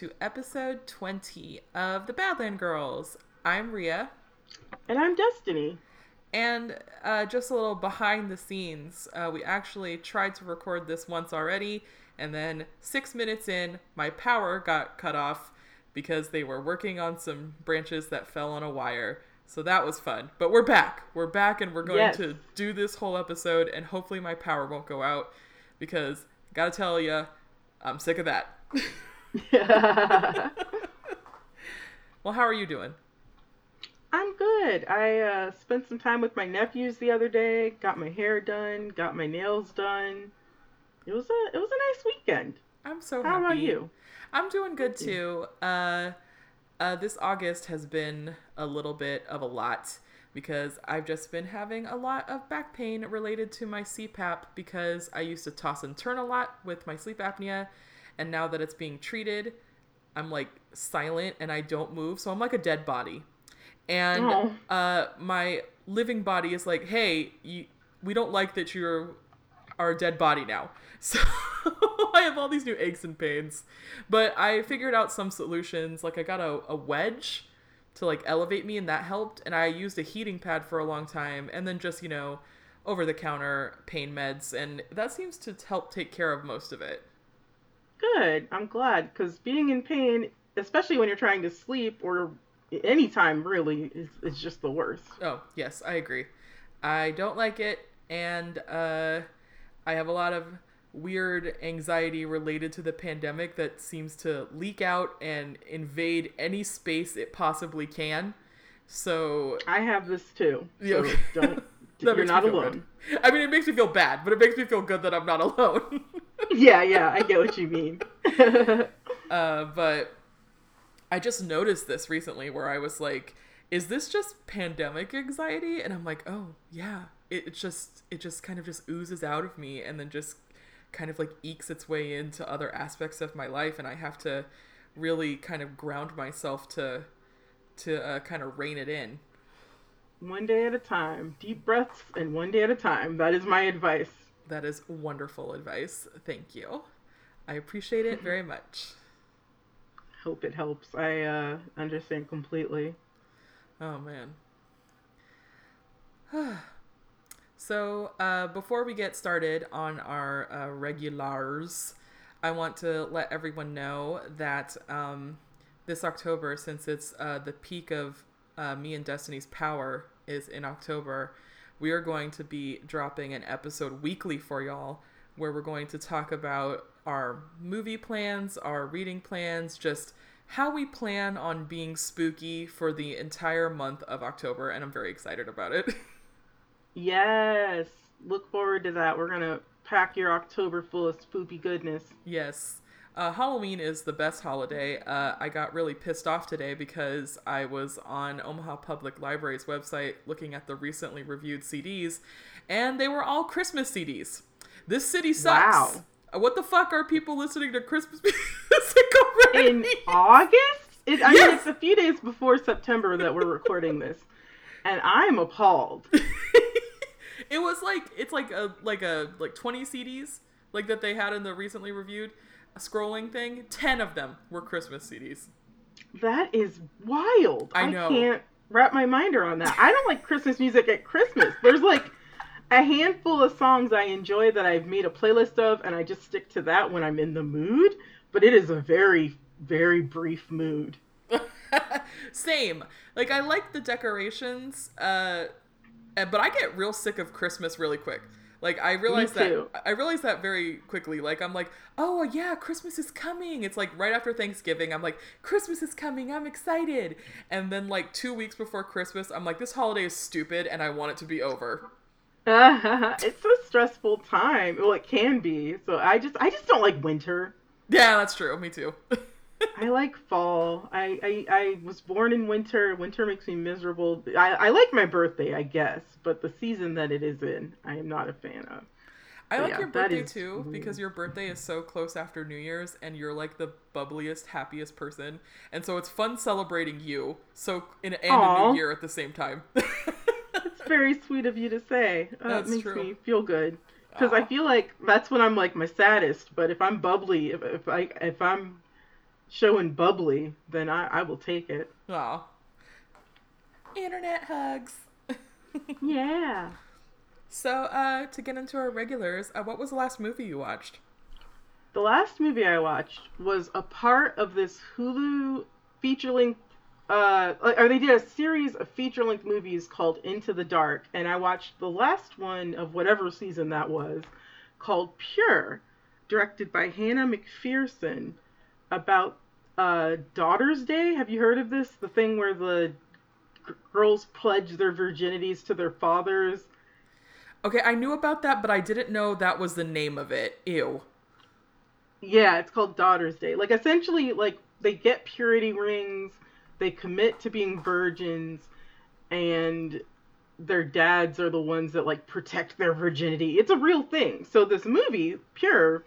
everyone, and welcome to episode 20 of the Badland Girls. I'm Ria. And I'm Destiny. And uh, just a little behind the scenes, uh, we actually tried to record this once already, and then six minutes in, my power got cut off because they were working on some branches that fell on a wire. So that was fun. But we're back. We're back, and we're going yes. to do this whole episode, and hopefully, my power won't go out because, gotta tell you, I'm sick of that. well, how are you doing? I'm good. I uh, spent some time with my nephews the other day. Got my hair done. Got my nails done. It was a it was a nice weekend. I'm so How happy. about you? I'm doing good too. Uh, uh, this August has been a little bit of a lot because I've just been having a lot of back pain related to my CPAP because I used to toss and turn a lot with my sleep apnea. And now that it's being treated, I'm like silent and I don't move. So I'm like a dead body. And oh. uh, my living body is like, hey, you, we don't like that you're our dead body now. So I have all these new aches and pains. But I figured out some solutions. Like I got a, a wedge to like elevate me and that helped and i used a heating pad for a long time and then just you know over the counter pain meds and that seems to help take care of most of it good i'm glad because being in pain especially when you're trying to sleep or anytime really is, is just the worst oh yes i agree i don't like it and uh i have a lot of weird anxiety related to the pandemic that seems to leak out and invade any space it possibly can. So I have this too. So yeah. don't you're not alone. Good. I mean, it makes me feel bad, but it makes me feel good that I'm not alone. Yeah, yeah, I get what you mean. uh, but I just noticed this recently where I was like, is this just pandemic anxiety? And I'm like, oh, yeah. It, it just it just kind of just oozes out of me and then just kind of like ekes its way into other aspects of my life and I have to really kind of ground myself to to uh, kind of rein it in. One day at a time, deep breaths and one day at a time. That is my advice. That is wonderful advice. Thank you. I appreciate it very much. Hope it helps. I uh, understand completely. Oh man. So, uh, before we get started on our uh, regulars, I want to let everyone know that um, this October, since it's uh, the peak of uh, me and Destiny's power is in October, we are going to be dropping an episode weekly for y'all where we're going to talk about our movie plans, our reading plans, just how we plan on being spooky for the entire month of October, and I'm very excited about it. Yes. Look forward to that. We're going to pack your October full of spooky goodness. Yes. Uh, Halloween is the best holiday. Uh, I got really pissed off today because I was on Omaha Public Library's website looking at the recently reviewed CDs, and they were all Christmas CDs. This city sucks. Wow. What the fuck are people listening to Christmas music already? In August? It, I yes. mean, it's a few days before September that we're recording this, and I'm appalled. It was like it's like a like a like 20 CDs like that they had in the recently reviewed scrolling thing. 10 of them were Christmas CDs. That is wild. I know. I can't wrap my mind around that. I don't like Christmas music at Christmas. There's like a handful of songs I enjoy that I've made a playlist of and I just stick to that when I'm in the mood, but it is a very very brief mood. Same. Like I like the decorations. Uh but I get real sick of Christmas really quick. Like I realize that I realized that very quickly. Like I'm like, oh yeah, Christmas is coming. It's like right after Thanksgiving. I'm like, Christmas is coming. I'm excited. And then like two weeks before Christmas, I'm like, this holiday is stupid, and I want it to be over. Uh, it's a stressful time. Well, it can be. So I just I just don't like winter. Yeah, that's true. Me too. I like fall. I, I I was born in winter. Winter makes me miserable. I, I like my birthday, I guess, but the season that it is in, I am not a fan of. I but like yeah, your birthday too because your birthday is so close after New Year's and you're like the bubbliest, happiest person. And so it's fun celebrating you. So in and Aww. a new year at the same time. it's very sweet of you to say. Uh, That's it makes true. me feel good. because I feel like that's when I'm like my saddest. But if I'm bubbly, if, if I if I'm showing bubbly, then I I will take it. Aw. Internet hugs. Yeah. So, uh, to get into our regulars, uh, what was the last movie you watched? The last movie I watched was a part of this Hulu feature length. Uh, or they did a series of feature length movies called Into the Dark, and I watched the last one of whatever season that was, called Pure, directed by Hannah Macpherson, about uh, Daughter's Day. Have you heard of this? The thing where the g- girls pledge their virginities to their fathers. Okay, I knew about that, but I didn't know that was the name of it. Ew. Yeah, it's called Daughter's Day. Like essentially like they get purity rings, they commit to being virgins and their dads are the ones that like protect their virginity. It's a real thing. So this movie, Pure,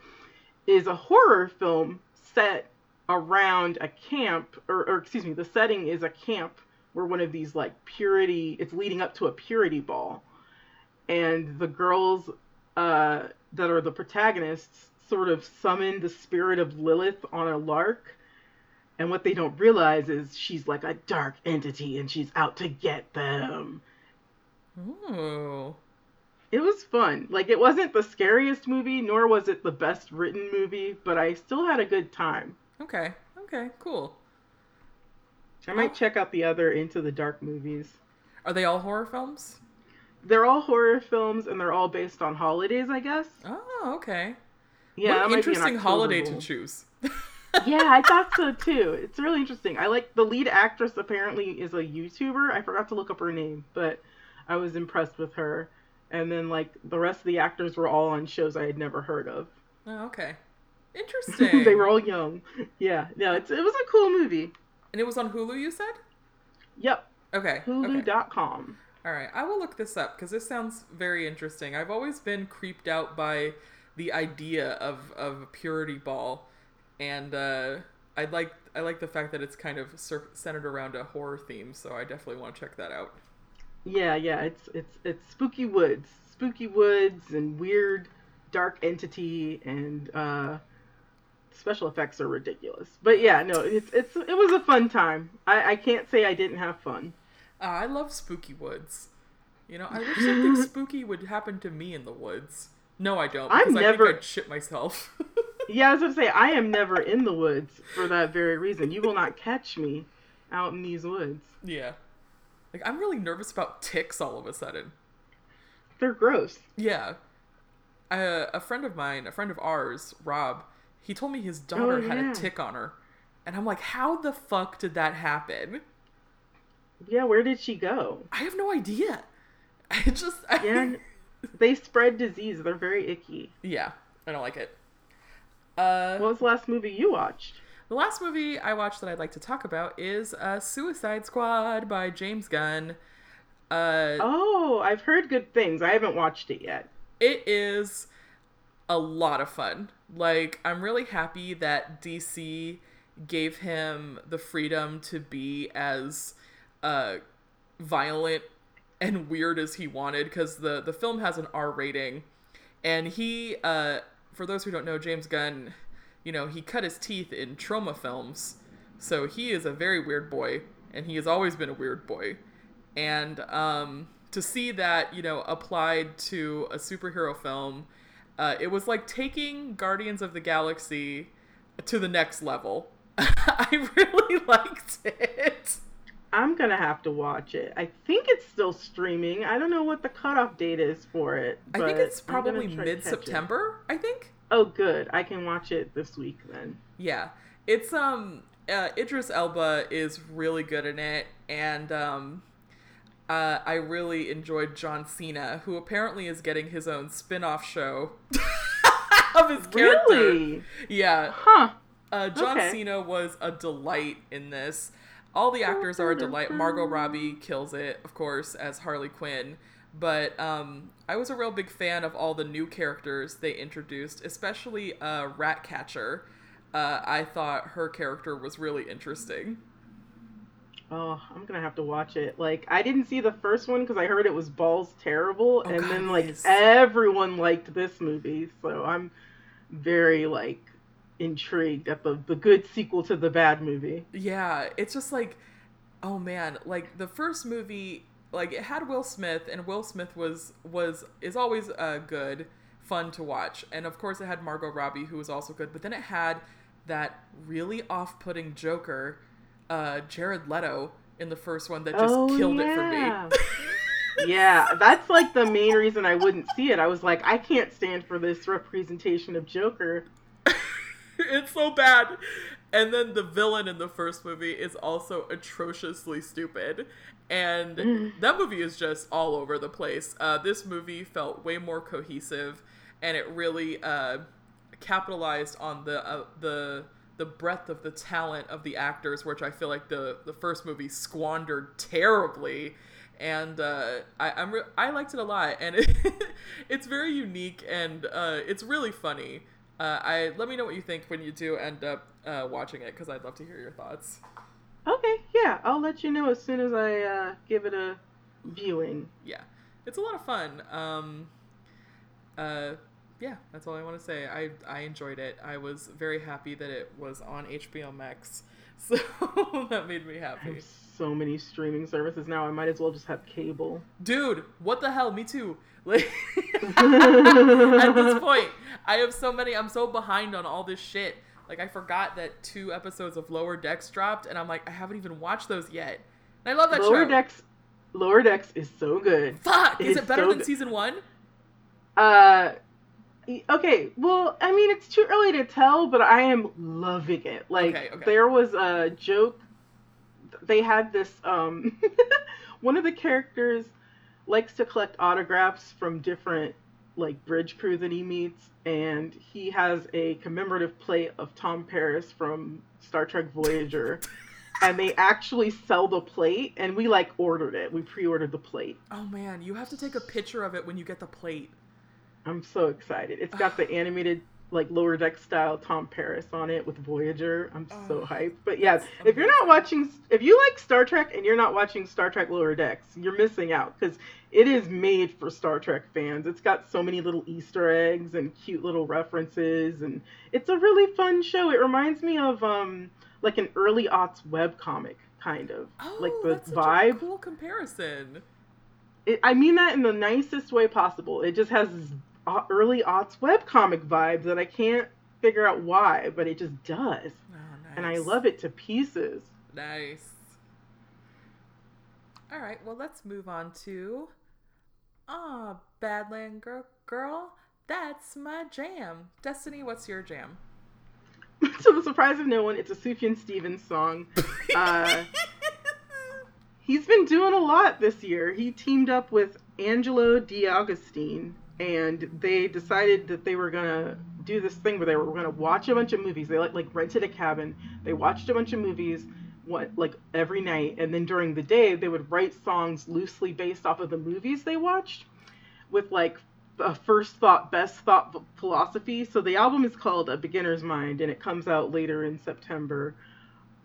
is a horror film set around a camp or, or excuse me, the setting is a camp where one of these like purity it's leading up to a purity ball. And the girls uh, that are the protagonists sort of summon the spirit of Lilith on a lark. And what they don't realize is she's like a dark entity and she's out to get them. Ooh. It was fun. Like, it wasn't the scariest movie, nor was it the best written movie, but I still had a good time. Okay. Okay, cool. I might check out the other Into the Dark movies. Are they all horror films? They're all horror films and they're all based on holidays, I guess. Oh, okay. Yeah, what an be an interesting holiday to choose. yeah, I thought so too. It's really interesting. I like the lead actress apparently is a YouTuber. I forgot to look up her name, but I was impressed with her. And then like the rest of the actors were all on shows I had never heard of. Oh, okay. Interesting. they were all young. Yeah, no, it's it was a cool movie. And it was on Hulu, you said? Yep, Okay. Okay. Hulu.com. All right. I will look this up because this sounds very interesting. I've always been creeped out by the idea of of a purity ball, and uh, I like I like the fact that it's kind of centered around a horror theme. So I definitely want to check that out. Yeah, yeah, it's it's it's spooky woods, spooky woods, and weird dark entity, and uh, special effects are ridiculous. But yeah, no, it's it's it was a fun time. I I can't say I didn't have fun. Uh, I love spooky woods. You know, I wish something spooky would happen to me in the woods. No, I don't. I'm I never- think I'd shit myself. Yeah, I was gonna say I am never in the woods for that very reason. You will not catch me out in these woods. yeah. Like I'm really nervous about ticks all of a sudden. They're gross. Yeah. Uh, a friend of mine, a friend of ours, Rob, he told me his daughter Oh, had yeah. a tick on her. And I'm like, how the fuck did that happen? Yeah, where did she go? I have no idea. I just, I, Yeah, they spread disease. They're very icky. yeah, I don't like it. Uh, What was the last movie you watched? the last movie I watched that I'd like to talk about is uh, Suicide Squad by James Gunn. Uh, Oh, I've heard good things. I haven't watched it yet. it is a lot of fun. Like, I'm really happy that DC gave him the freedom to be as uh, violent and weird as he wanted because the, the film has an R rating. And he, uh, for those who don't know, James Gunn, you know, he cut his teeth in Troma films. So he is a very weird boy, and he has always been a weird boy and um, to see that you know applied to a superhero film uh, it was like taking guardians of the galaxy to the next level i really liked it I'm gonna have to watch it. I think it's still streaming. I don't know what the cutoff date is for it. i think it's probably try to catch it. mid-september i think Oh, good. I can watch it this week then. yeah it's um uh, idris elba is really good in it and um uh, I really enjoyed John Cena, who apparently is getting his own spin-off show of his character. Really? Yeah, Huh. Uh, John Okay. Cena was a delight in this. All the actors are a delight. Margot Robbie kills it, of course, as Harley Quinn. But um, I was a real big fan of all the new characters they introduced, especially uh, Ratcatcher. Uh, I thought her character was really interesting. Oh, I'm gonna have to watch it. Like, I didn't see the first one because I heard it was balls terrible, Oh, and God, then like is. everyone liked this movie, so I'm very like intrigued at the the good sequel to the bad movie. Yeah, it's just like, oh man, like the first movie, like it had Will Smith, and Will Smith was was is always uh, good, fun to watch, and of course it had Margot Robbie, who was also good, but then it had that really off-putting Joker, uh, Jared Leto, in the first one that just Oh, killed yeah. it for me. Yeah, that's like the main reason I wouldn't see it. I was like, I can't stand for this representation of Joker. it's so bad. And then the villain in the first movie is also atrociously stupid. And that movie is just all over the place. Uh, this movie felt way more cohesive, and it really uh, capitalized on the uh, the the breadth of the talent of the actors, which I feel like the the first movie squandered terribly. And uh, I I'm re- I liked it a lot, and it, it's very unique and uh, it's really funny. Uh, I let me know what you think when you do end up uh, watching it because I'd love to hear your thoughts. Okay, yeah, I'll let you know as soon as I uh, give it a viewing. Yeah, it's a lot of fun. Um, uh, yeah, that's all I want to say. I I enjoyed it. I was very happy that it was on HBO Max, so that made me I happy. have so many streaming services now. I might as well just have cable. Dude, what the hell? Me too. Like at this point, I have so many. I'm so behind on all this shit. Like I forgot that two episodes of Lower Decks dropped, and I'm like, I haven't even watched those yet. And I love that Lower show. Decks, Lower Decks is so good. Fuck, is It's it better so than good. season one? Uh, okay. Well, I mean, it's too early to tell, but I am loving it. Like, Okay, okay. there was a joke. They had this. Um, one of the characters likes to collect autographs from different like bridge crew that he meets, and he has a commemorative plate of Tom Paris from Star Trek Voyager. And they actually sell the plate, and we like ordered it. We pre-ordered the plate. Oh man, you have to take a picture of it when you get the plate. I'm so excited. It's got the animated like lower deck style Tom Paris on it with Voyager. I'm so Oh, hyped. But yeah, if you're not watching if you like Star Trek and you're not watching Star Trek Lower Decks, you're missing out cuz it is made for Star Trek fans. It's got so many little easter eggs and cute little references and it's a really fun show. It reminds me of um like an early aughts web comic kind of. Oh, like the that's such vibe a cool comparison. it, I mean that in the nicest way possible. It just has early aughts webcomic vibe that I can't figure out why, but it just does. Oh, nice. And I love it to pieces. Nice. All right, well, let's move on to. Ah, Badland girl, girl, that's my jam. Destiny, what's your jam? to the surprise of no one, it's a Sufjan Stevens song. Uh, he's been doing a lot this year. He teamed up with Angelo De Augustine, and they decided that they were gonna do this thing where they were gonna watch a bunch of movies. They like like rented a cabin. They watched a bunch of movies, what like every night, and then during the day they would write songs loosely based off of the movies they watched, with like a first thought, best thought philosophy. So the album is called A Beginner's Mind, and it comes out later in September.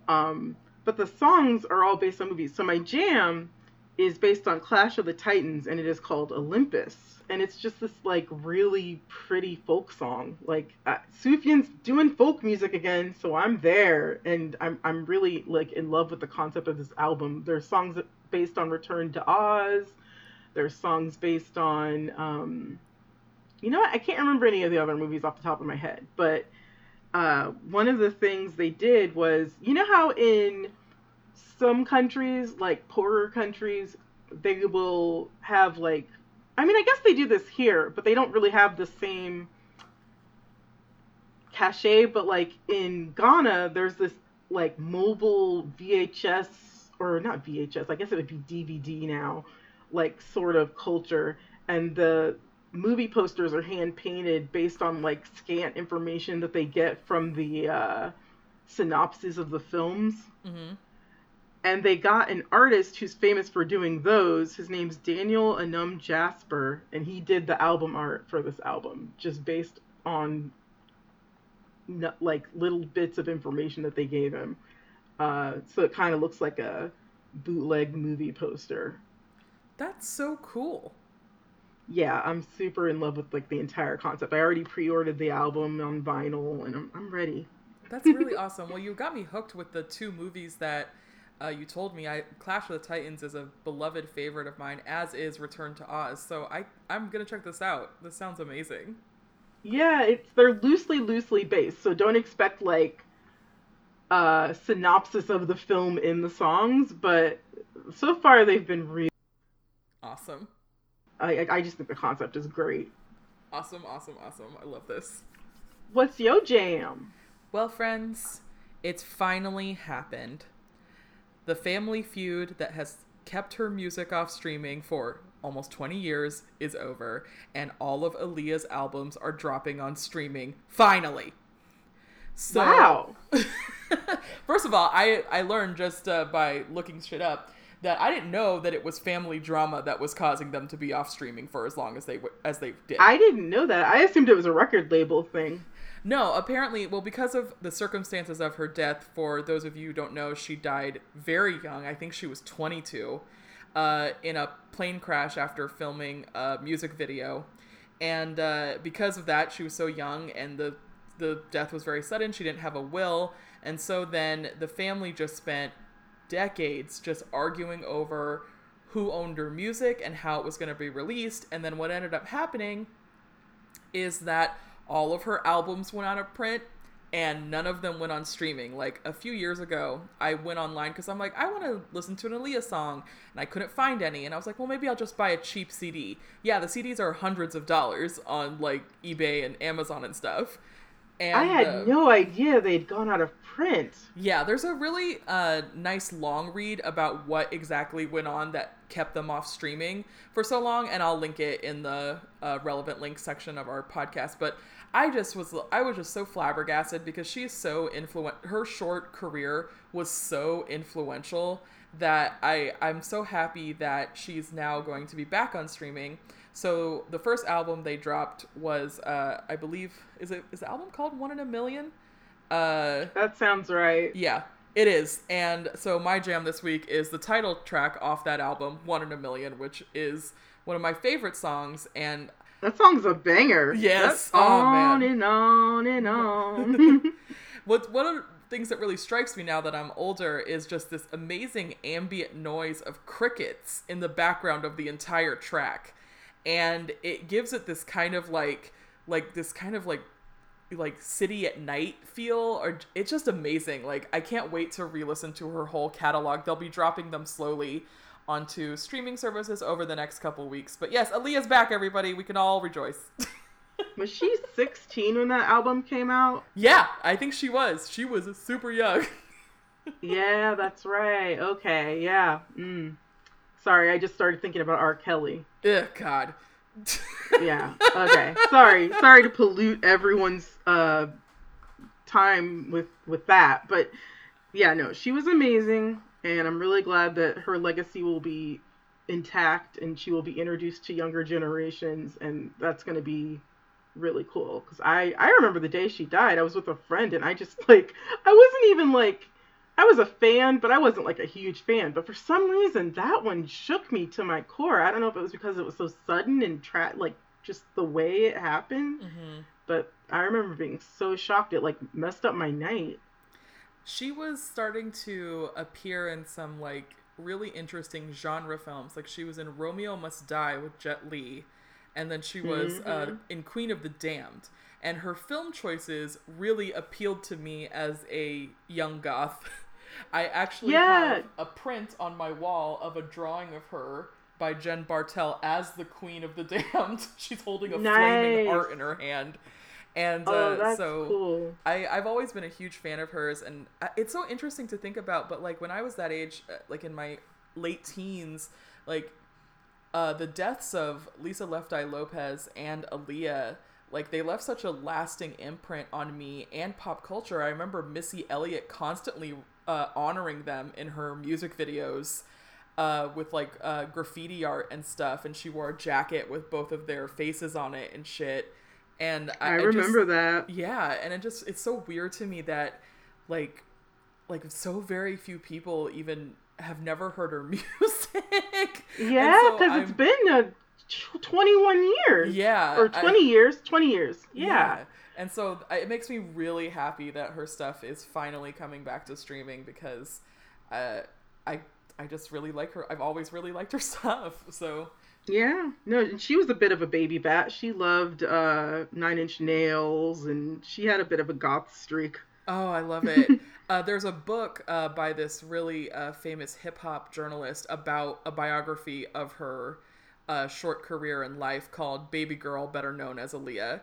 Um, but the songs are all based on movies. So my jam is based on Clash of the Titans, and it is called Olympus. And it's just this like really pretty folk song. Like uh, Sufjan's doing folk music again, so I'm there, and I'm I'm really like in love with the concept of this album. There's songs based on Return to Oz. There's songs based on um, you know what? I can't remember any of the other movies off the top of my head, but uh, one of the things they did was, you know how in some countries, like poorer countries, they will have like, I mean, I guess they do this here, but they don't really have the same cachet. But like in Ghana, there's this like mobile VHS or not VHS, I guess it would be DVD now, like sort of culture, and the movie posters are hand painted based on like scant information that they get from the uh, synopses of the films. Mm-hmm. And they got an artist who's famous for doing those. His name's Daniel Anum Jasper, and he did the album art for this album, just based on like little bits of information that they gave him. Uh, so it kind of looks like a bootleg movie poster. That's so cool. Yeah, I'm super in love with like the entire concept. I already pre-ordered the album on vinyl, and I'm I'm ready. That's really awesome. Well, you got me hooked with the two movies that uh, you told me. I Clash of the Titans is a beloved favorite of mine, as is Return to Oz. So I I'm gonna check this out. This sounds amazing. Yeah, it's they're loosely loosely based, so don't expect like a synopsis of the film in the songs, but so far they've been really awesome. I I just think the concept is great. Awesome, awesome, awesome. I love this. What's your jam? Well, friends, it's finally happened. The family feud that has kept her music off streaming for almost 20 years is over, and all of Aaliyah's albums are dropping on streaming finally. So, wow. first of all, I I learned just uh, by looking shit up that I didn't know that it was family drama that was causing them to be off streaming for as long as they as they did. I didn't know that. I assumed it was a record label thing. No, apparently, well, because of the circumstances of her death, for those of you who don't know, she died very young. I think she was 22 uh, in a plane crash after filming a music video. And uh, because of that, she was so young and the, the death was very sudden. She didn't have a will. And so then the family just spent decades just arguing over who owned her music and how it was going to be released. And then what ended up happening is that all of her albums went out of print and none of them went on streaming. Like a few years ago, I went online because I'm like, I want to listen to an Aaliyah song, and I couldn't find any. And I was like, well, maybe I'll just buy a cheap CD. Yeah, the CDs are hundreds of dollars on like eBay and Amazon and stuff. And, I had uh, no idea they'd gone out of print. Yeah, there's a really uh, nice long read about what exactly went on that kept them off streaming for so long, and I'll link it in the uh, relevant links section of our podcast. But I just was I was just so flabbergasted because she is so influent. Her short career was so influential that I I'm so happy that she's now going to be back on streaming. So the first album they dropped was uh, I believe is it is the album called One in a Million? Uh, that sounds right. Yeah, it is. And so my jam this week is the title track off that album, One in a Million, which is one of my favorite songs. And that song's a banger. Yes. That's oh, on man. and on and on. what one of the things that really strikes me now that I'm older is just this amazing ambient noise of crickets in the background of the entire track. And it gives it this kind of like like this kind of like like city at night feel or it's just amazing. Like I can't wait to re-listen to her whole catalog. They'll be dropping them slowly onto streaming services over the next couple weeks. But yes, Aaliyah's back, everybody. We can all rejoice. was she 16 when that album came out? Yeah, I think she was. She was super young. yeah, that's right. Okay, yeah. Mm. Sorry, I just started thinking about R. Kelly. Ugh, God. yeah. Okay. Sorry. Sorry to pollute everyone's uh, time with with that, but yeah, no, she was amazing and I'm really glad that her legacy will be intact and she will be introduced to younger generations and that's going to be really cool. Cuz I I remember the day she died I was with a friend and I just like I wasn't even like I was a fan but I wasn't like a huge fan. But for some reason that one shook me to my core. I don't know if it was because it was so sudden and tra- like just the way it happened mm-hmm. but I remember being so shocked. It like messed up my night she was starting to appear in some like really interesting genre films. Like she was in Romeo Must Die with Jet Li, and then she was uh, mm-hmm. uh, in Queen of the Damned. And her film choices really appealed to me as a young goth. I actually yeah. have a print on my wall of a drawing of her by Jen Bartel as the Queen of the Damned. She's holding a nice. flaming heart in her hand. And oh, uh, so cool. I, I've always been a huge fan of hers. And uh, it's so interesting to think about. But like when I was that age, uh, like in my late teens, like uh, the deaths of Lisa Left Eye Lopez and Aaliyah, like they left such a lasting imprint on me and pop culture. I remember Missy Elliott constantly uh, honoring them in her music videos. Uh, with like uh, graffiti art and stuff, and she wore a jacket with both of their faces on it and shit and I, I remember just, that. Yeah, and it just it's so weird to me that like like so very few people even have never heard her music. Yeah, because so it's been a 21 years. Yeah. Or 20 I, years. 20 years. Yeah. yeah. And so it makes me really happy that her stuff is finally coming back to streaming because uh, I I just really like her. I've always really liked her stuff. So yeah, no, she was a bit of a baby bat. She loved uh, Nine Inch Nails, and she had a bit of a goth streak. Oh, I love it. uh, there's a book uh, by this really uh, famous hip hop journalist about a biography of her uh, short career in life called Baby Girl, better known as Aaliyah.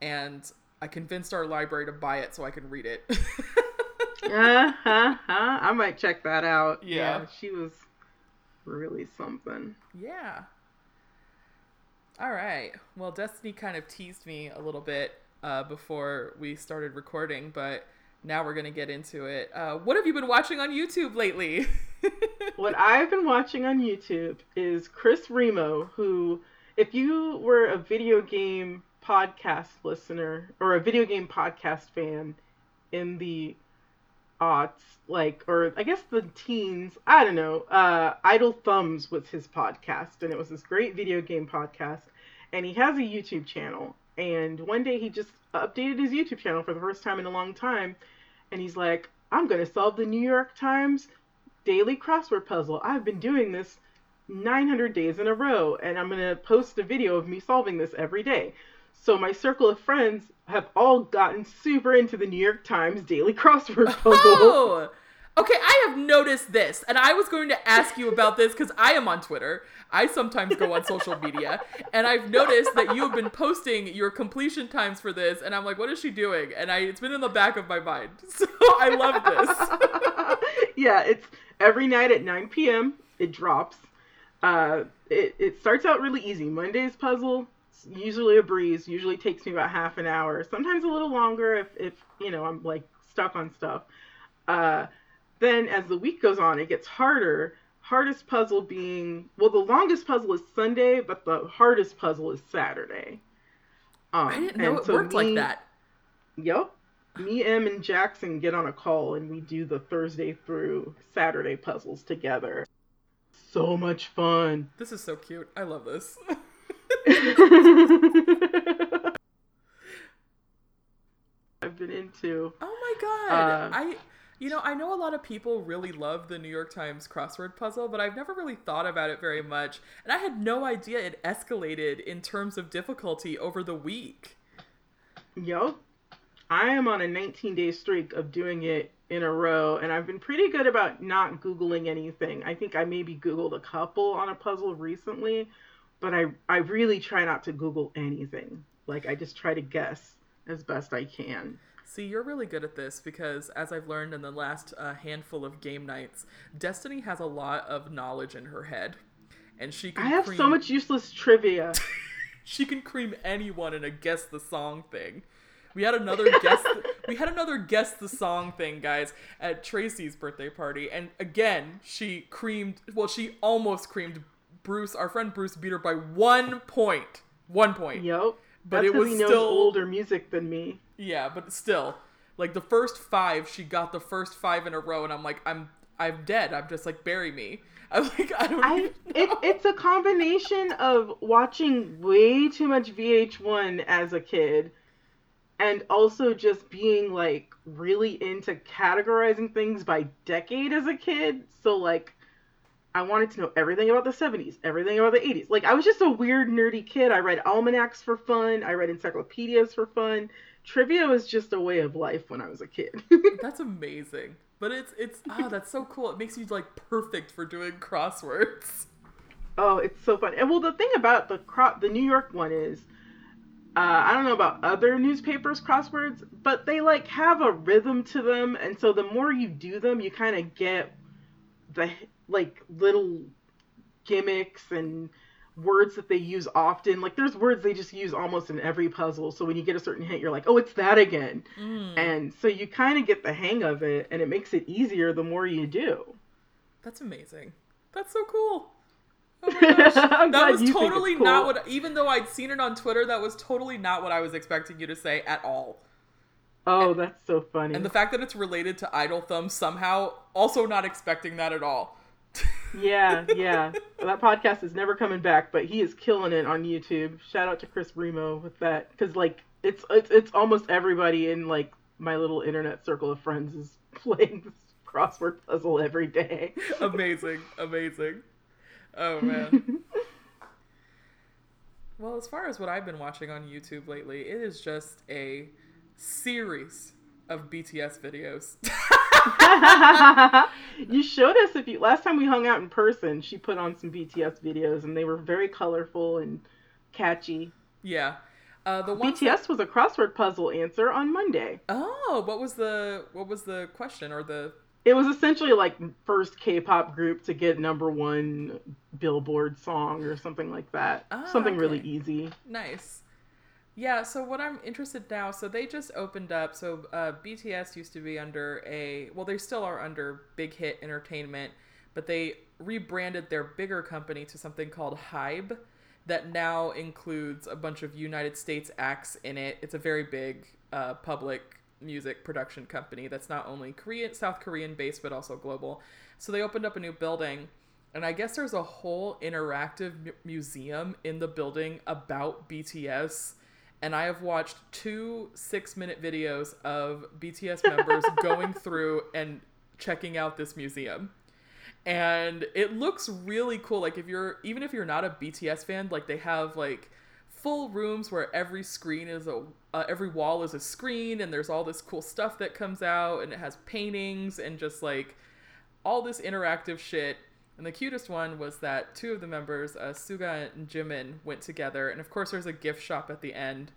And I convinced our library to buy it so I can read it. uh huh. I might check that out. Yeah. yeah. She was really something. Yeah. All right. Well, Destiny kind of teased me a little bit uh, before we started recording, but now we're going to get into it. Uh, what have you been watching on YouTube lately? what I've been watching on YouTube is Chris Remo, who, if you were a video game podcast listener or a video game podcast fan in the aughts, like, or I guess the teens, I don't know, uh, Idle Thumbs was his podcast, and it was this great video game podcast. And he has a YouTube channel. And one day he just updated his YouTube channel for the first time in a long time. And he's like, I'm going to solve the New York Times daily crossword puzzle. I've been doing this 900 days in a row, and I'm going to post a video of me solving this every day. So my circle of friends have all gotten super into the New York Times daily crossword puzzle. Oh! Okay, I have noticed this, and I was going to ask you about this because I am on Twitter. I sometimes go on social media, and I've noticed that you have been posting your completion times for this, and I'm like, what is she doing? And I, it's been in the back of my mind, so I love this. yeah, it's every night at 9 p.m. It drops. Uh, it it starts out really easy. Monday's puzzle, usually a breeze. Usually takes me about half an hour, sometimes a little longer if if you know I'm like stuck on stuff. Uh, then as the week goes on, it gets harder. Hardest puzzle being well, the longest puzzle is Sunday, but the hardest puzzle is Saturday. Um, I didn't know it so worked me, like that. Yep. Me, Em, and Jackson get on a call and we do the Thursday through Saturday puzzles together. So much fun. This is so cute. I love this. I've been into. Oh my god! Uh, I you know, I know a lot of people really love the New York Times crossword puzzle, but I've never really thought about it very much. And I had no idea it escalated in terms of difficulty over the week. Yo, I am on a 19 day streak of doing it in a row, and I've been pretty good about not Googling anything. I think I maybe Googled a couple on a puzzle recently, but I, I really try not to Google anything. Like, I just try to guess as best I can. See, you're really good at this because, as I've learned in the last uh, handful of game nights, Destiny has a lot of knowledge in her head, and she can. I have cream... so much useless trivia. she can cream anyone in a guess the song thing. We had another guess. we had another guess the song thing, guys, at Tracy's birthday party, and again, she creamed. Well, she almost creamed Bruce. Our friend Bruce beat her by one point. One point. Yep. But That's it was he knows still older music than me. Yeah, but still, like the first five, she got the first five in a row, and I'm like, I'm I'm dead. I'm just like bury me. I'm like I don't. I it, it's a combination of watching way too much VH1 as a kid, and also just being like really into categorizing things by decade as a kid. So like I wanted to know everything about the 70s, everything about the 80s. Like I was just a weird nerdy kid. I read almanacs for fun, I read encyclopedias for fun. Trivia was just a way of life when I was a kid. that's amazing. But it's it's ah, oh, that's so cool. It makes you like perfect for doing crosswords. Oh, it's so fun. And well, the thing about the cro- the New York one is uh, I don't know about other newspapers crosswords, but they like have a rhythm to them, and so the more you do them, you kind of get the like little gimmicks and words that they use often. Like there's words they just use almost in every puzzle. So when you get a certain hint, you're like, oh, it's that again. Mm. And so you kind of get the hang of it, and it makes it easier the more you do. That's amazing. That's so cool. Oh that was totally cool. not what. Even though I'd seen it on Twitter, that was totally not what I was expecting you to say at all. Oh, and, that's so funny. And the fact that it's related to Idle Thumb somehow, also not expecting that at all. Yeah, yeah. That podcast is never coming back, but he is killing it on YouTube. Shout out to Chris Remo with that, because like it's it's it's almost everybody in like my little internet circle of friends is playing this crossword puzzle every day. amazing, amazing. Oh man. well, as far as what I've been watching on YouTube lately, it is just a series of BTS videos. you showed us if you last time we hung out in person, she put on some BTS videos and they were very colorful and catchy. Yeah. Uh, the BTS that... was a crossword puzzle answer on Monday. Oh, what was the what was the question or the it was essentially like first K-pop group to get number one Billboard song or something like that. Ah, something okay. really easy. Nice. Yeah. So what I'm interested now. So they just opened up. So uh, BTS used to be under a. Well, they still are under Big Hit Entertainment, but they rebranded their bigger company to something called Hybe, that now includes a bunch of United States acts in it. It's a very big uh, public music production company that's not only Korean, South Korean based, but also global. So they opened up a new building, and I guess there's a whole interactive museum in the building about BTS. And I have watched two six minute videos of BTS members going through and checking out this museum. And it looks really cool. Like, if you're, even if you're not a BTS fan, like, they have like full rooms where every screen is a uh, every wall is a screen and there's all this cool stuff that comes out and it has paintings and just like all this interactive shit and the cutest one was that two of the members uh, suga and jimin went together. And of course there's a gift shop at the end.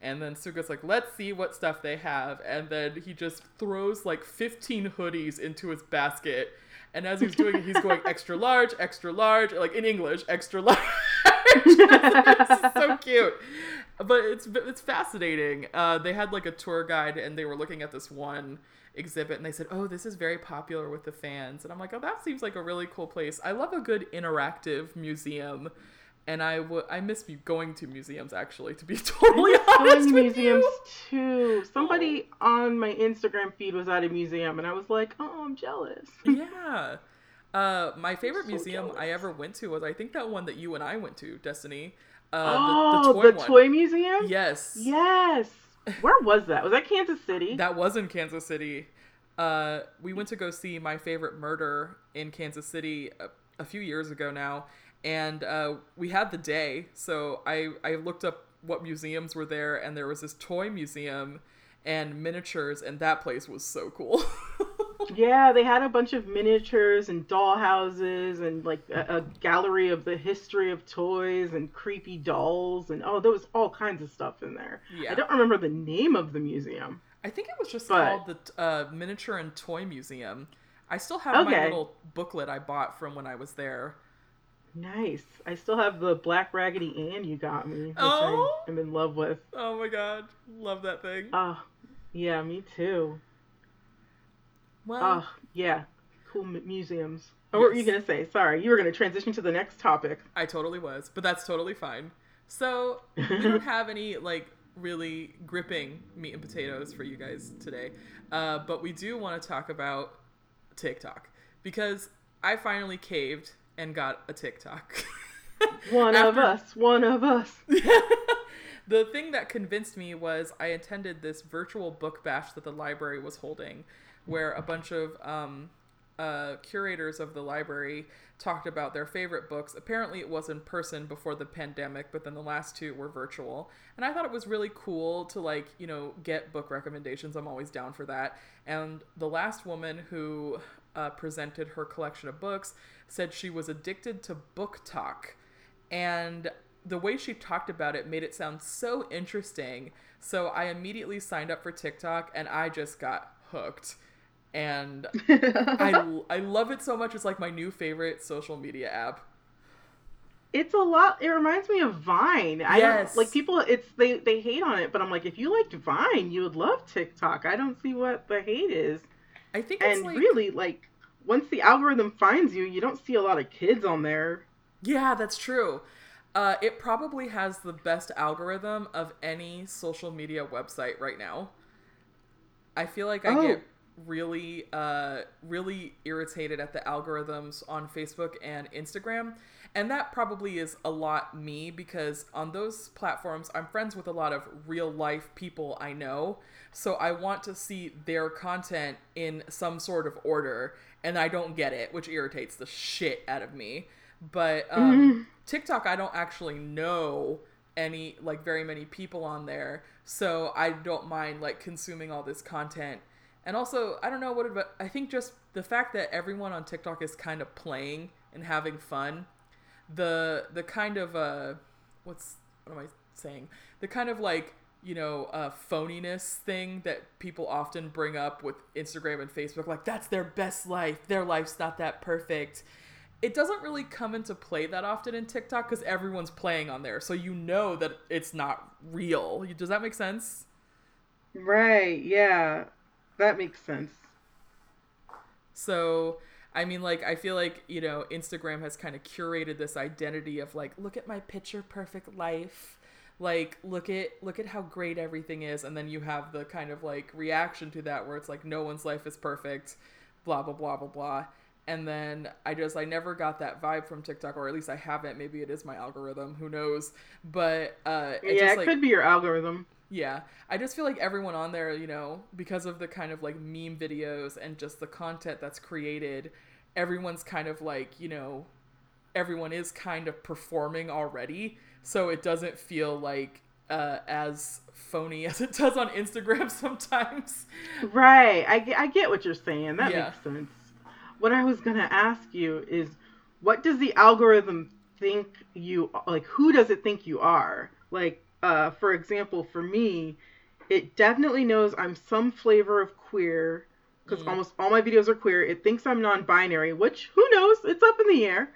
And then suga's like let's see what stuff they have. And then he just throws like 15 hoodies into his basket. And as he's doing it he's going extra large extra large like in english extra large. So cute. But it's it's fascinating. Uh, they had like a tour guide, and they were looking at this one exhibit, and they said, "Oh, this is very popular with the fans." And I'm like, "Oh, that seems like a really cool place. I love a good interactive museum." and I would I miss going to museums actually to be totally honest with museums you. too. Somebody oh. on my Instagram feed was at a museum and I was like, "Oh, I'm jealous." yeah. Uh, my favorite so museum jealous. I ever went to was I think that one that you and I went to, Destiny. Uh, oh, the, the, toy, the toy, museum. Yes. Yes. Where was that? Was that Kansas City? that was in Kansas City. Uh, we went to go see my favorite murder in Kansas City a, a few years ago now, and uh, we had the day. So I I looked up what museums were there, and there was this toy museum and miniatures, and that place was so cool. yeah, they had a bunch of miniatures and doll houses and like a, a, gallery of the history of toys and creepy dolls and oh, there was all kinds of stuff in there. Yeah. I don't remember the name of the museum. I think it was just but... called the uh, Miniature and Toy Museum. I still have okay. my little booklet I bought from when I was there. Nice. I still have the Black Raggedy Ann you got me, which oh? I am in love with. Oh my god, love that thing. Oh, yeah, me too. Well, oh, yeah. Cool m- museums. Oh, yes. what were you going to say? Sorry, you were going to transition to the next topic. I totally was, but that's totally fine. So, we don't have any, like, really gripping meat and potatoes for you guys today. Uh, but we do want to talk about TikTok because I finally caved and got a TikTok. one After... of us, one of us. the thing that convinced me was I attended this virtual book bash that the library was holding where a bunch of um, uh, curators of the library talked about their favorite books. Apparently, it was in person before the pandemic, but then the last two were virtual. And I thought it was really cool to, like, you know, get book recommendations. I'm always down for that. And the last woman who uh, presented her collection of books said she was addicted to BookTok. And the way she talked about it made it sound so interesting. So I immediately signed up for TikTok and I just got hooked and I I love it so much. It's like my new favorite social media app. It's a lot. It reminds me of Vine. I yes. like people. It's they they hate on it, but I'm like, if you liked Vine, you would love TikTok. I don't see what the hate is. I think and like... really like once the algorithm finds you, you don't see a lot of kids on there. Yeah, that's true. Uh, it probably has the best algorithm of any social media website right now. I feel like I oh. get really uh really irritated at the algorithms on Facebook and Instagram. And that probably is a lot me because on those platforms I'm friends with a lot of real life people I know. So I want to see their content in some sort of order and I don't get it, which irritates the shit out of me. But um, mm-hmm. TikTok, I don't actually know any like very many people on there, so I don't mind like consuming all this content. And also, I don't know what, but I think just the fact that everyone on TikTok is kind of playing and having fun, the the kind of uh, what's what am I saying? The kind of like you know, uh, phoniness thing that people often bring up with Instagram and Facebook. Like, that's their best life. Their life's not that perfect. It doesn't really come into play that often in TikTok because everyone's playing on there. So you know that it's not real. Does that make sense? Right. Yeah. That makes sense. So, I mean, like, I feel like, you know, Instagram has kind of curated this identity of, like, look at my picture perfect life. Like look at look at how great everything is and then you have the kind of like reaction to that where it's like no one's life is perfect blah blah blah blah blah. And then i just i never got that vibe from tiktok or at least i haven't. Maybe it is my algorithm. Who knows? But uh it yeah just, it like, could be your algorithm yeah i just feel like everyone on there you know because of the kind of like meme videos and just the content that's created everyone's kind of like you know everyone is kind of performing already so it doesn't feel like uh, as phony as it does on Instagram sometimes. Right. I, I get what you're saying. That yeah. makes sense. What I was going to ask you is what does the algorithm think you like who does it think you are? Like uh for example, for me, it definitely knows I'm some flavor of queer because mm. almost all my videos are queer. It thinks I'm non-binary, which who knows? It's up in the air.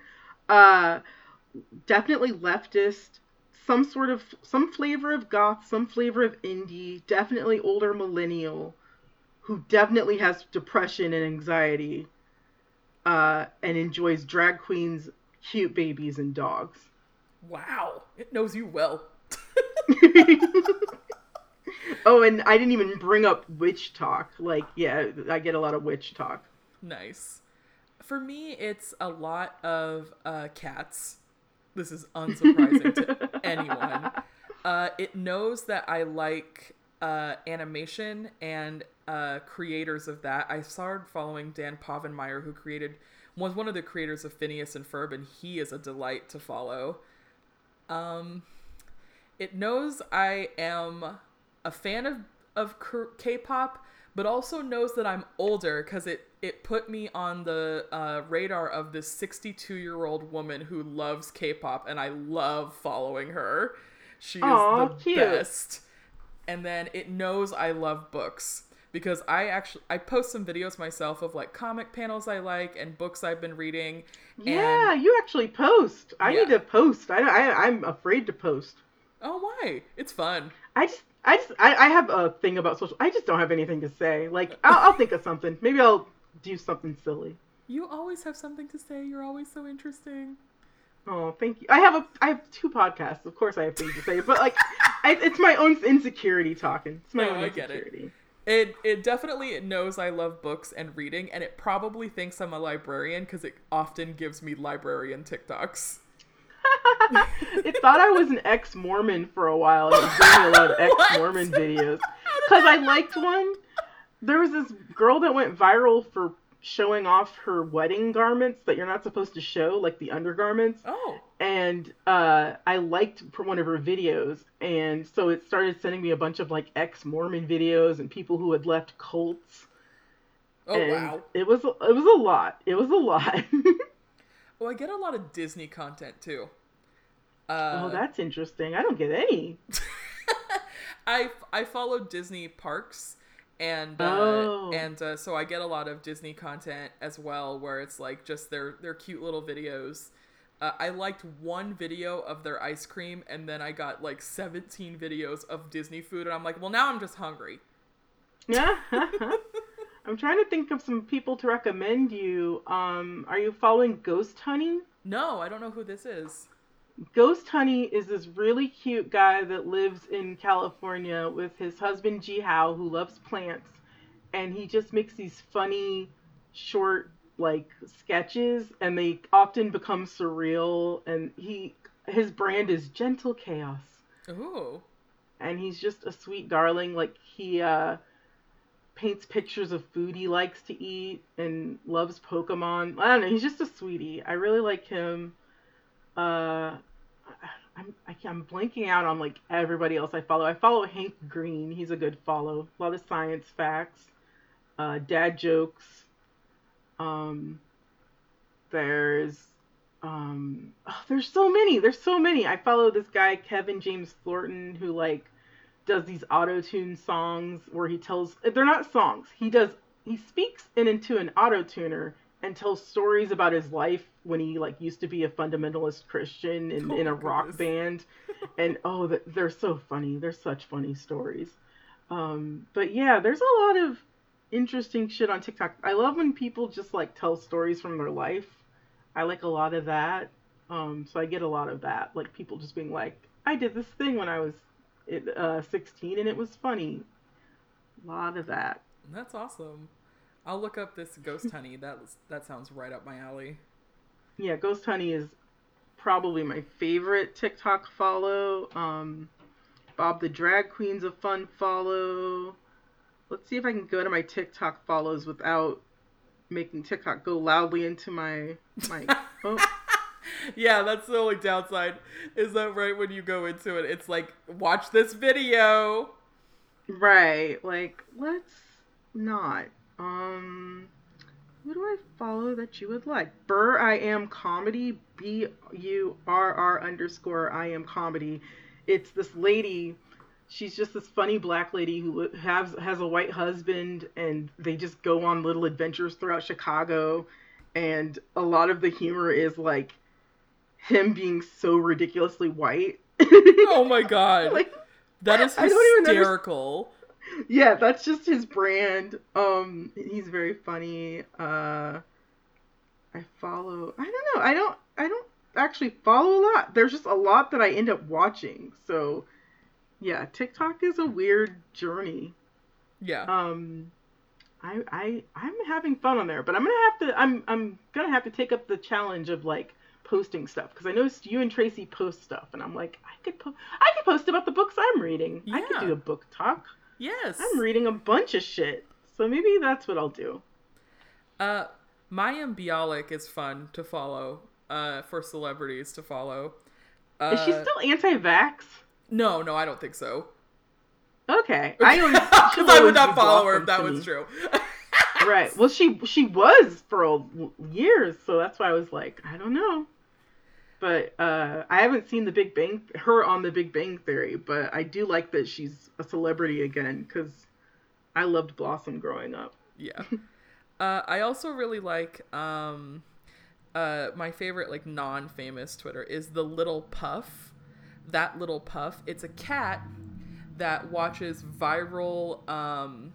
Uh definitely leftist, some sort of some flavor of goth, some flavor of indie, definitely older millennial who definitely has depression and anxiety uh, and enjoys drag queens, cute babies, and dogs. Wow, it knows you well. oh, and I didn't even bring up WitchTok. Like, yeah, I get a lot of WitchTok. Nice. For me, it's a lot of uh, cats this is unsurprising to anyone. Uh, it knows that I like uh, animation and uh, creators of that. I started following Dan Povenmire, who created was one of the creators of Phineas and Ferb, and he is a delight to follow. Um, it knows I am a fan of of K-pop, but also knows that I'm older because it it put me on the uh, radar of this 62 year old woman who loves K-pop, and I love following her. She is the cute. best. And then it knows I love books because I actually I post some videos myself of like comic panels I like and books I've been reading. Yeah, you actually post. I yeah. need to post. I, I I'm afraid to post. Oh why? It's fun. I just I just I, I have a thing about social. I just don't have anything to say. Like I'll, I'll think of something. Maybe I'll do something silly. You always have something to say. You're always so interesting. Oh, thank you. I have a I have two podcasts. Of course, I have things to say, but like, I, it's my own insecurity talking. It's my no, own insecurity. It. it it definitely knows I love books and reading, and it probably thinks I'm a librarian because it often gives me librarian TikToks. it thought I was an ex Mormon for a while it was doing a lot of ex Mormon videos because I liked one there was this girl that went viral for showing off her wedding garments that you're not supposed to show, like the undergarments. Oh. And uh, I liked one of her videos, and so it started sending me a bunch of like ex Mormon videos and people who had left cults. Oh and wow! It was it was a lot. It was a lot. well, I get a lot of Disney content too. Uh, oh, that's interesting. I don't get any. I I follow Disney parks and uh, oh. and uh, so I get a lot of Disney content as well, where it's like just their their cute little videos. Uh, I liked one video of their ice cream, and then I got like 17 videos of Disney food, and I'm like, well, now I'm just hungry. Yeah. I'm trying to think of some people to recommend you. Um, are you following Ghost Honey? No, I don't know who this is. Ghost Honey is this really cute guy that lives in California with his husband Ji Hao, who loves plants, and he just makes these funny short like sketches and they often become surreal. And he his brand is gentle chaos. Ooh. and he's just a sweet darling. Like he uh paints pictures of food he likes to eat and loves pokemon. I don't know he's just a sweetie. I really like him. Uh I'm I I'm blanking out on like everybody else I follow. I follow Hank Green. He's a good follow. A lot of science facts, uh, dad jokes. Um, there's um, oh, there's so many. There's so many. I follow this guy Kevin James Thornton who like does these auto tune songs where he tells they're not songs. He does he speaks in into an auto tuner and tells stories about his life when he like used to be a fundamentalist Christian in, Oh in a rock goodness. band, and oh, they're so funny. They're such funny stories. Um, but yeah, there's a lot of interesting shit on TikTok. I love when people just like tell stories from their life. I like a lot of that. Um, so I get a lot of that, like people just being like, "I did this thing when I was uh, 16 and it was funny." A lot of that. That's awesome. I'll look up this ghost honey. That that sounds right up my alley. yeah, Ghost Honey is probably my favorite TikTok follow. Um, Bob the Drag Queen's a fun follow. Let's see if I can go to my TikTok follows without making TikTok go loudly into my my. oh, Yeah, that's the only downside. Is that right when you go into it, it's like, watch this video. right, like let's not. Um, who do I follow that you would like? Burr I am comedy. B U R R underscore I am comedy. It's this lady. She's just this funny black lady who has has a white husband, and they just go on little adventures throughout Chicago. And a lot of the humor is like him being so ridiculously white. Oh my god. like, that is I don't even hysterical. Yeah, that's just his brand. Um, he's very funny. Uh, I follow. I don't know. I don't. I don't actually follow a lot. There's just a lot that I end up watching. So, yeah, TikTok is a weird journey. Yeah. Um, I I I'm having fun on there, but I'm gonna have to. I'm I'm gonna have to take up the challenge of like posting stuff because I noticed you and Tracy post stuff, and I'm like, I could po- I could post about the books I'm reading. Yeah. I could do a book talk. Yes. I'm reading a bunch of shit. So maybe that's what I'll do. Uh, Mayim Bialik is fun to follow. Uh, for celebrities to follow. Uh, Is she still anti-vax? No, no, I don't think so. Okay. I Because I would not follow her if that was me. true. Right. Well, she she was for years, so that's why I was like, I don't know. But uh, I haven't seen the Big Bang her on the Big Bang Theory, but I do like that she's a celebrity again because I loved Blossom growing up. yeah. Uh, I also really like um, uh, my favorite like non-famous Twitter is the Little Puff. That Little Puff. It's a cat that watches viral um,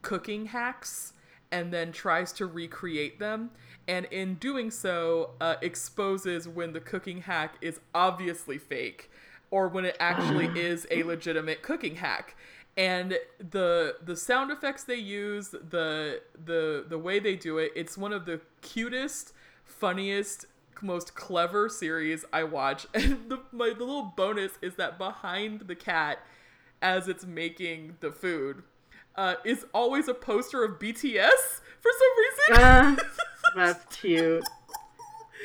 cooking hacks and then tries to recreate them. And in doing so, uh, exposes when the cooking hack is obviously fake or when it actually is a legitimate cooking hack. And the the sound effects they use, the the the way they do it, it's one of the cutest, funniest, most clever series I watch. And the my the little bonus is that behind the cat, as it's making the food, uh, is always a poster of BTS for some reason. Ah, that's cute.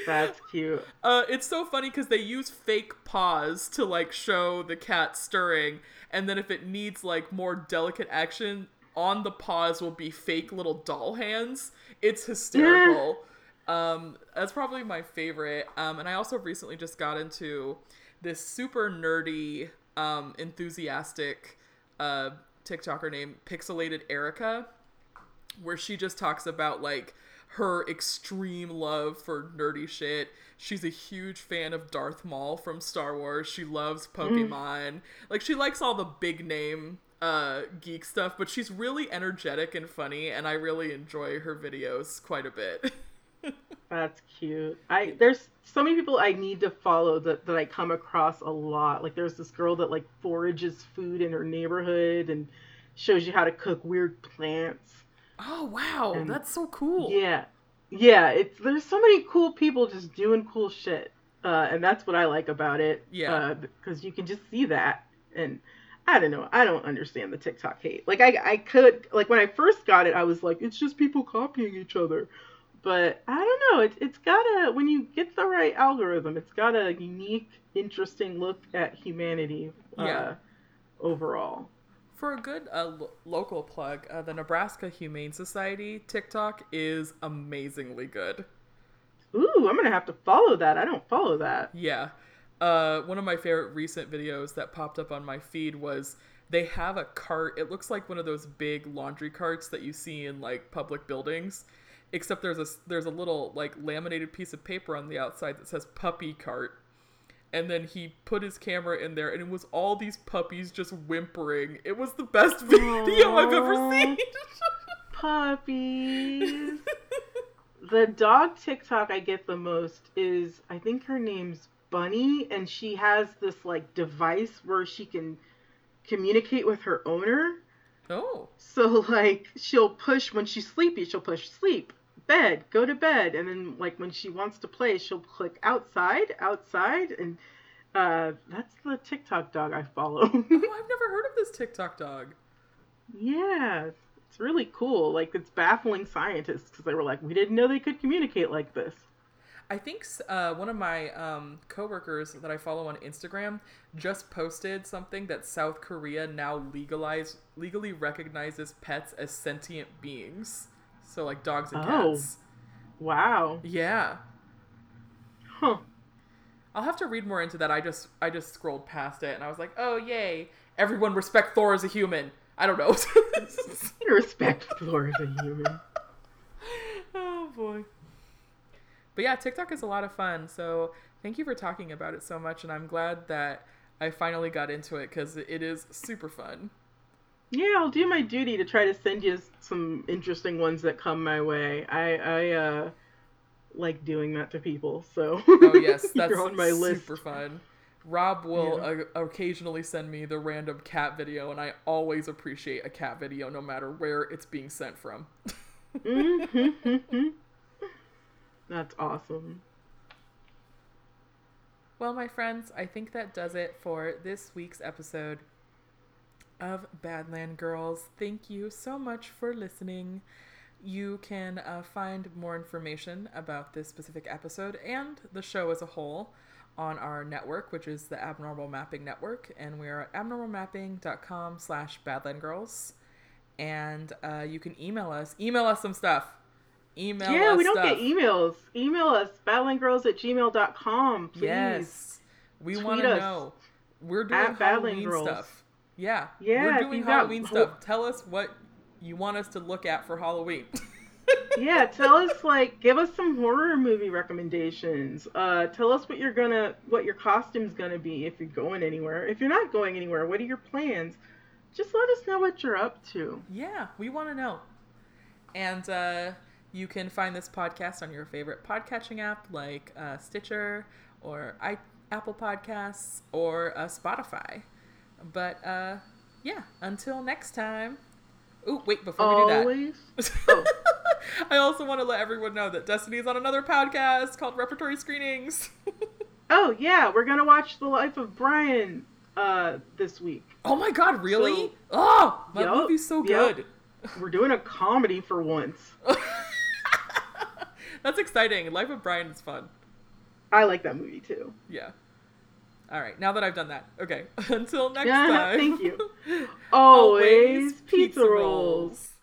That's cute. Uh, it's so funny because they use fake paws to like show the cat stirring, and then if it needs like more delicate action, on the paws will be fake little doll hands. It's hysterical. um, that's probably my favorite. Um, and I also recently just got into this super nerdy, um, enthusiastic, uh, TikToker named Pixelated Erica where she just talks about like her extreme love for nerdy shit. She's a huge fan of Darth Maul from Star Wars. She loves Pokemon. Like she likes all the big name uh geek stuff, but she's really energetic and funny and I really enjoy her videos quite a bit. That's cute. I there's so many people I need to follow that that I come across a lot. Like there's this girl that like forages food in her neighborhood and shows you how to cook weird plants. Oh wow, And- that's so cool. Yeah, yeah. It's there's so many cool people just doing cool shit, uh, and that's what I like about it. Yeah. because you can just see that, and I don't know. I don't understand the TikTok hate. Like I, I could like when I first got it, I was like, it's just people copying each other. But I don't know. It, it's got a when you get the right algorithm, it's got a unique, interesting look at humanity. Uh, Yeah. Overall. For a good uh, lo- local plug, uh, the Nebraska Humane Society TikTok is amazingly good. Ooh, I'm gonna have to follow that. I don't follow that. Yeah. Uh, one of my favorite recent videos that popped up on my feed was they have a cart. It looks like one of those big laundry carts that you see in like public buildings, except there's a there's a little like laminated piece of paper on the outside that says puppy cart. And then he put his camera in there, and it was all these puppies just whimpering. It was the best video I've ever seen. Puppies. the dog TikTok I get the most is I think her name's Bunny, and she has this like device where she can communicate with her owner. oh, So like she'll push when she's sleepy, she'll push sleep, bed, go to bed, and then like when she wants to play, she'll click outside, outside, and uh, that's the TikTok dog I follow. oh, I've never heard of this TikTok dog. yeah, it's really cool. Like it's baffling scientists because they were like, we didn't know they could communicate like this. I think uh, one of my um, coworkers that I follow on Instagram just posted something that South Korea now legalize legally recognizes pets as sentient beings. So like dogs and Oh. cats. Wow. Yeah. Huh. I'll have to read more into that. I just I just scrolled past it and I was like, "Oh, yay. Everyone respect Thor as a human." I don't know. Respect Thor as a human. oh boy. But yeah, TikTok is a lot of fun. So thank you for talking about it so much, and I'm glad that I finally got into it because it is super fun. Yeah, I'll do my duty to try to send you some interesting ones that come my way. I I uh like doing that to people, so Oh yes, that's you're on my list. super fun. Rob will Yeah. uh, occasionally send me the random cat video, and I always appreciate a cat video, no matter where it's being sent from. Mhm. That's awesome. Well, my friends, I think that does it for this week's episode of Badland Girls. Thank you so much for listening. You can uh, find more information about this specific episode and the show as a whole on our network, which is the Abnormal Mapping Network, and we are at abnormalmapping.com slash badlandgirls. And uh, you can email us. Email us some stuff. Email yeah, us we don't stuff. get emails. Email us, badlandgirls at gmail.com, please. Yes. We want to know. We're doing at Halloween Girls. stuff. Yeah. Yeah, We're doing you've got Halloween stuff. Tell us what you want us to look at for Halloween. yeah, tell us like give us some horror movie recommendations. Uh tell us what you're gonna what your costume's gonna be if you're going anywhere. If you're not going anywhere, what are your plans? Just let us know what you're up to. yeah, we want to know. And uh, you can find this podcast on your favorite podcatching app like uh, Stitcher or I- Apple Podcasts or uh, Spotify. But uh, yeah, until next time. Ooh, wait, before we do that. Oh. I also want to let everyone know that Destiny is on another podcast called Repertory Screenings. Oh yeah, we're gonna watch the life of Brian uh this week. oh my god, really? So- oh, my Yup, movie's so good. We're doing a comedy for once. That's exciting. Life of Brian is fun. I like that movie too. Yeah. All right, now that I've done that. Okay. Until next time. thank you. Always pizza rolls.